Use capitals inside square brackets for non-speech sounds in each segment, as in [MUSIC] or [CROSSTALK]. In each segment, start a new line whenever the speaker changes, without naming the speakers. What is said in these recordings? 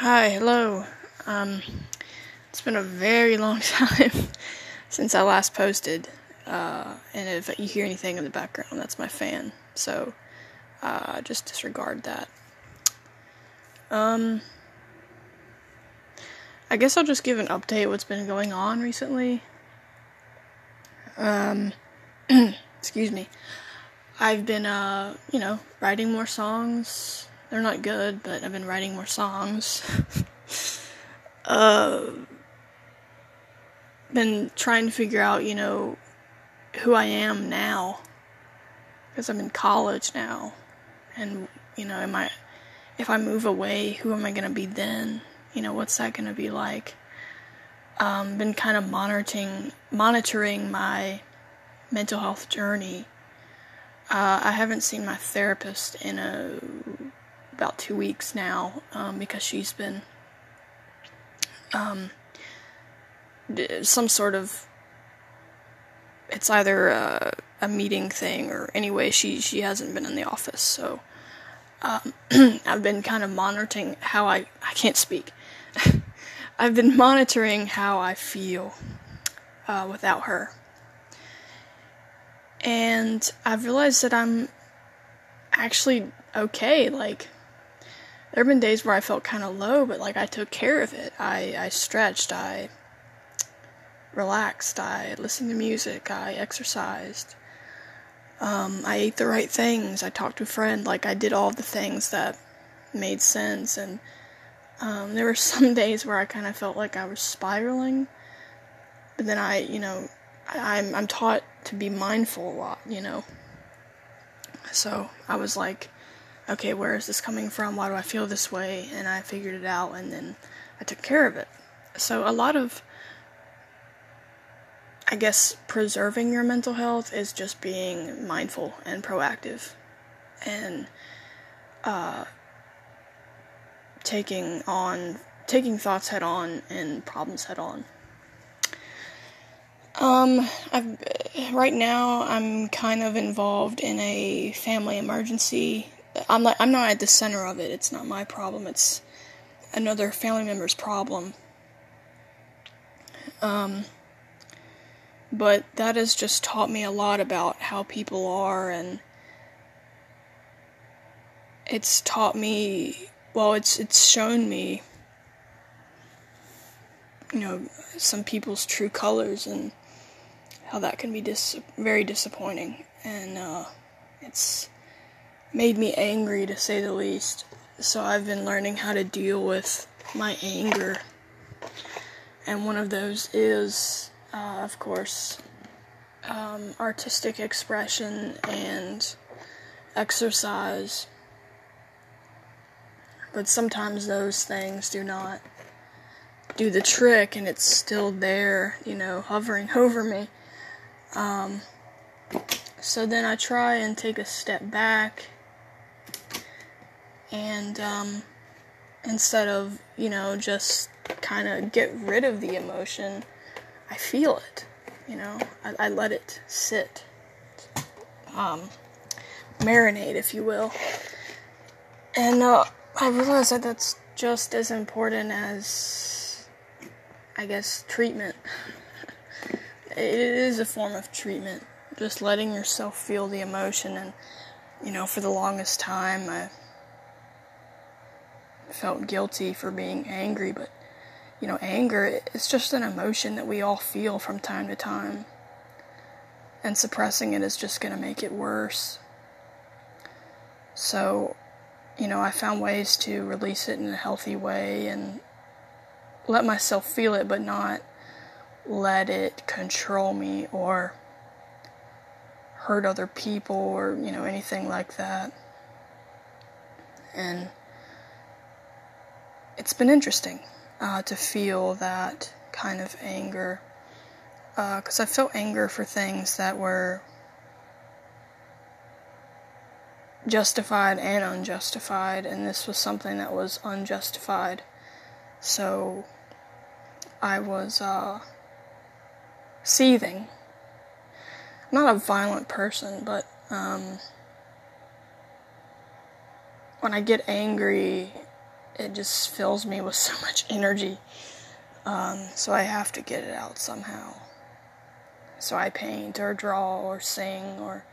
Hi, hello. Um, it's been a very long [LAUGHS] time since I last posted, uh, and if you hear anything in the background, that's my fan. So, uh, just disregard that. Um, I guess I'll just give an update what's been going on recently. Um, [CLEARS THROAT] excuse me. I've been, uh, you know, writing more songs they're not good, but I've been writing more songs. [LAUGHS] uh, been trying to figure out, you know, who I am now. Because I'm in college now. And, you know, am I, if I move away, who am I going to be then? You know, what's that going to be like? Um, been kind of monitoring, monitoring my mental health journey. Uh, I haven't seen my therapist in a about two weeks now um, because she's been um, some sort of it's either a, a, meeting thing or anyway she she hasn't been in the office so um, [CLEARS THROAT] I've been kind of monitoring how I I can't speak. [LAUGHS] I've been monitoring how I feel uh, without her. And I've realized that I'm actually okay like there have been days where I felt kind of low, but like I took care of it. I, I stretched, I relaxed, I listened to music, I exercised. Um, I ate the right things. I talked to a friend. Like I did all the things that made sense. And um, there were [LAUGHS] some days where I kind of felt like I was spiraling. But then I, you know, I, I'm I'm taught to be mindful a lot. You know. So I was like, okay, where is this coming from? Why do I feel this way? And I figured it out and then I took care of it. So, a lot of, I guess, preserving your mental health is just being mindful and proactive and uh, taking on, taking thoughts head on and problems head on. Um, I've, right now I'm kind of involved in a family emergency I'm like I'm not at the center of it. It's not my problem. It's another family member's problem. Um, but that has just taught me a lot about how people are and it's taught me well it's it's shown me you know some people's true colors and how that can be dis- very disappointing and uh, it's made me angry to say the least. So I've been learning how to deal with my anger. And one of those is, uh, of course, um, artistic expression and exercise. But sometimes those things do not do the trick, and it's still there, you know, hovering [LAUGHS] over me. Um, so then I try and take a step back and um, instead of you know just kind of get rid of the emotion i feel it you know? I, I let it sit um, marinate if you will. And uh, i realize that that's just as important as i guess treatment. It is a form of treatment just letting yourself feel the emotion and you know for the longest time i felt guilty for being angry, but you know, anger is just an emotion that we all feel from time to time. And suppressing it is just going to make it worse. So, you know, I found ways to release it in a healthy way and let myself feel it, but not let it control me or hurt other people or, you know, anything like that. And it's been interesting uh, to feel that kind of anger because uh, I felt anger for things that were justified and unjustified, and this was something that was unjustified. So I was uh, seething. I'm not a violent person, but um, when I get angry, it just fills me with [LAUGHS] so much energy. Um, so I have to get it out somehow. So I paint or draw or sing or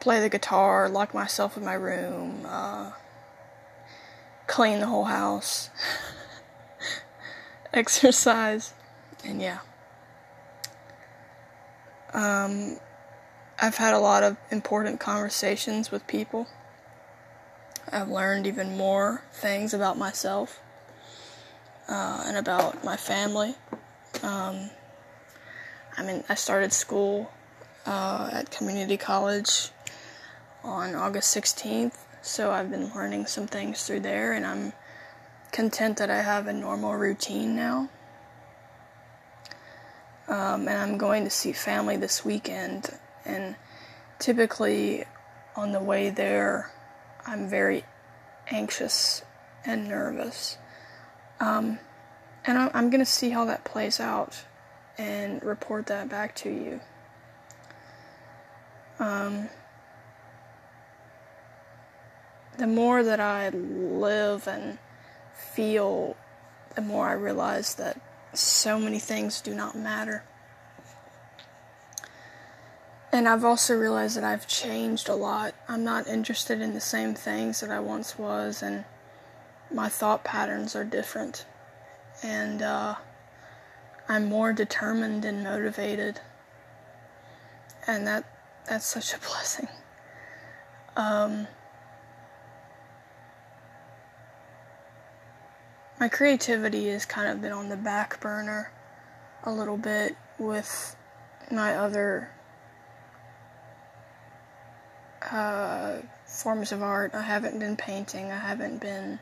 play the guitar, lock myself in my room, uh, clean the whole house, [LAUGHS] exercise, and yeah. Um, I've had a lot of important conversations with people. I've learned even more things about myself uh, and about my family. Um, I mean, I started school uh, at community college on August 16th, so I've been learning some things through there, and I'm content that I have a normal routine now. Um, and I'm going to see family this weekend, and typically on the way there, I'm very anxious and nervous. Um, and I'm, I'm going to see how that plays out and report that back to you. Um, the more that I live and feel, the more I realize that so many things do not matter. And I've also realized that I've changed a lot. I'm not interested in the same things that I once was, and my thought patterns are different. And uh, I'm more determined and motivated. And that that's such a [LAUGHS] blessing. Um, my creativity has kind of been on the back burner a little bit with my other uh, forms of art. I haven't been painting, I haven't been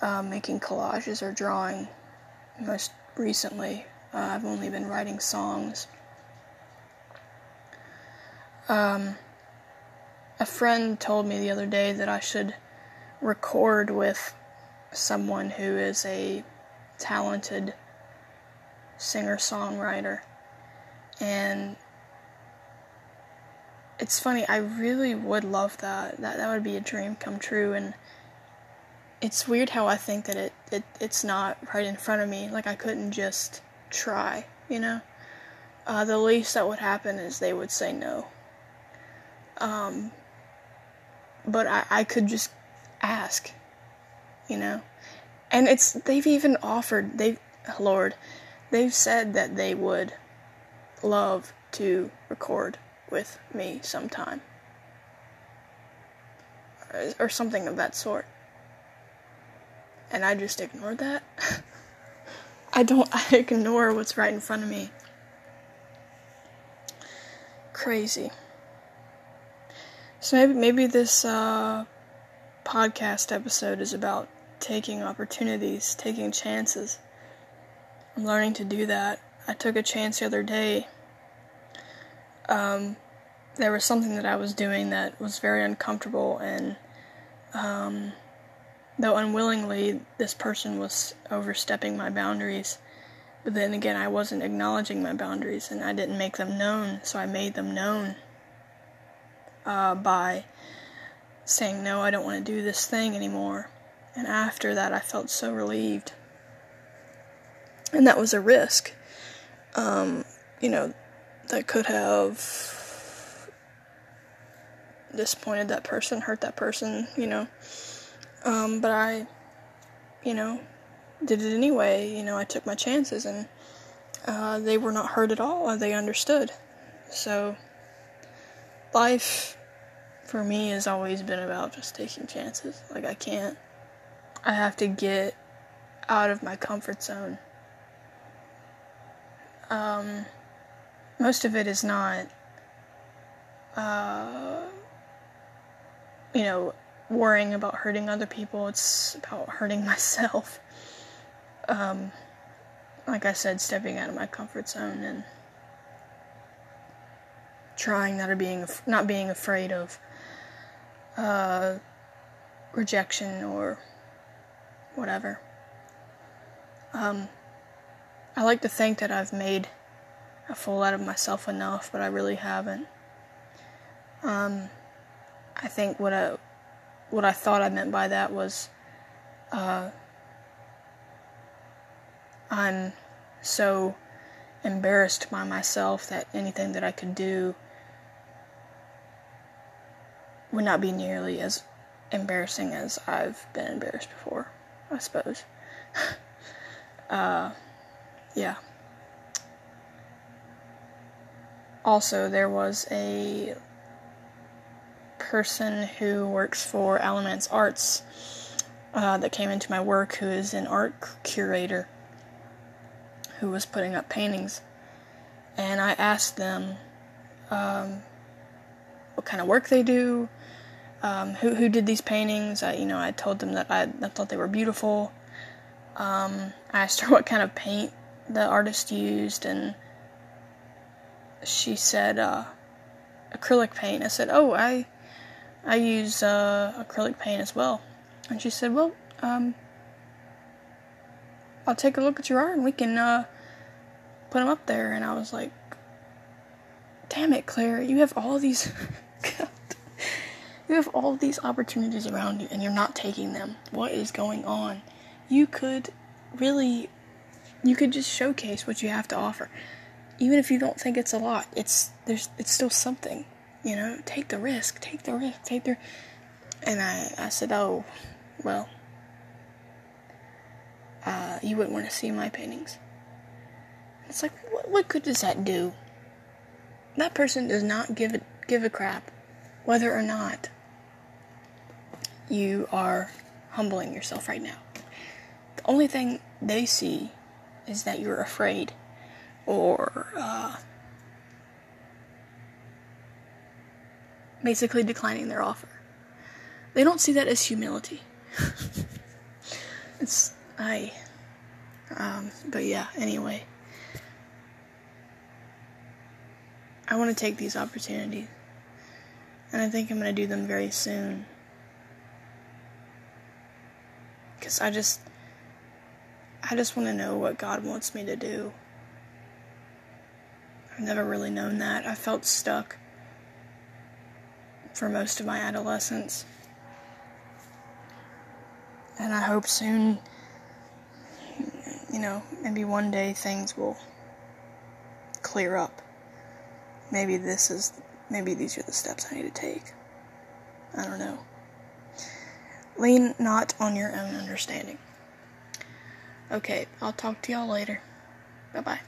uh, making collages or drawing most recently. Uh, I've only been writing songs. Um, a friend told me the other day that I should record with someone who is a talented singer songwriter. And it's funny, I really would love that. That that would be a dream come true and it's weird how I think that it, it it's not right in front of me. Like I couldn't just try, you know? Uh, the least that would happen is they would say no. Um, but I, I could just ask you know. And it's they've even offered they've Lord, they've said that they would love to record with me sometime. Or something of that sort. And I just ignored that. [LAUGHS] I don't I ignore what's right in front of me. Crazy. So maybe maybe this uh, podcast episode is about taking opportunities, taking chances. I'm learning to do that. I took a chance the other day. Um, there was something that I was doing that was very uncomfortable, and um, though unwillingly, this person was overstepping my boundaries. But then again, I wasn't acknowledging my boundaries, and I didn't make them known, so I made them known uh, by saying, No, I don't want to do this thing anymore. And after that, I felt so relieved. And that was a risk, um, you know, that could have disappointed that person, hurt that person, you know. Um, but I, you know, did it anyway. You know, I took my chances and uh, they were not hurt at all. They understood. So, life for me has always been about just taking chances. Like, I can't I have to get out of my comfort zone. Um, most of it is not, uh, you know, worrying about hurting other people. It's about hurting [LAUGHS] myself. Um, like I said, stepping out of my comfort zone and trying not being not being afraid of uh, rejection or whatever. Um, I like to think that I've made a fool out of myself enough, but I really haven't. Um, I think what a what I thought I meant by that was uh, I'm so embarrassed by myself that anything that I could do would not be nearly as embarrassing as I've been embarrassed before, I suppose. [LAUGHS] uh, yeah. Also, there was a person who works for Alamance Arts uh, that came into my work who is an art curator who was putting up paintings. And I asked them um, what kind of work they do, um, who, who did these paintings. I, you know, I told them that I, I thought they were beautiful. Um, I asked her [LAUGHS] what kind of paint the artist used, and she said uh, acrylic paint. I said, "Oh, I I use uh, acrylic paint as well." And she said, "Well, um, I'll take a look at your art and we can uh, put them up there." And I was like, "Damn it, Claire! You have all these." [LAUGHS] you have all these opportunities around you and you're not taking them. What is going on? You could really you could just showcase what you have to offer even if you don't think it's a lot, it's there's it's still something. You know, take the risk, take the risk, take the. And I I said, oh, well, uh, you wouldn't want to see my paintings. It's like, what, what good does that do? That person does not give it give a crap whether or not you are humbling yourself right now. The only thing they see is that you're afraid or uh, basically declining their offer. They don't see that as humility. [LAUGHS] it's I um, but yeah, anyway. I want to take these opportunities. And I think I'm going to do them very soon. Cuz I just I just want to know what God wants me to do. I've never really known that. I felt stuck for most of my adolescence. And I hope soon, you know, maybe one day things will clear up. Maybe this is, maybe these are the steps I need to take. I don't know. Lean not on your own understanding. Okay, I'll talk to y'all later. Bye bye.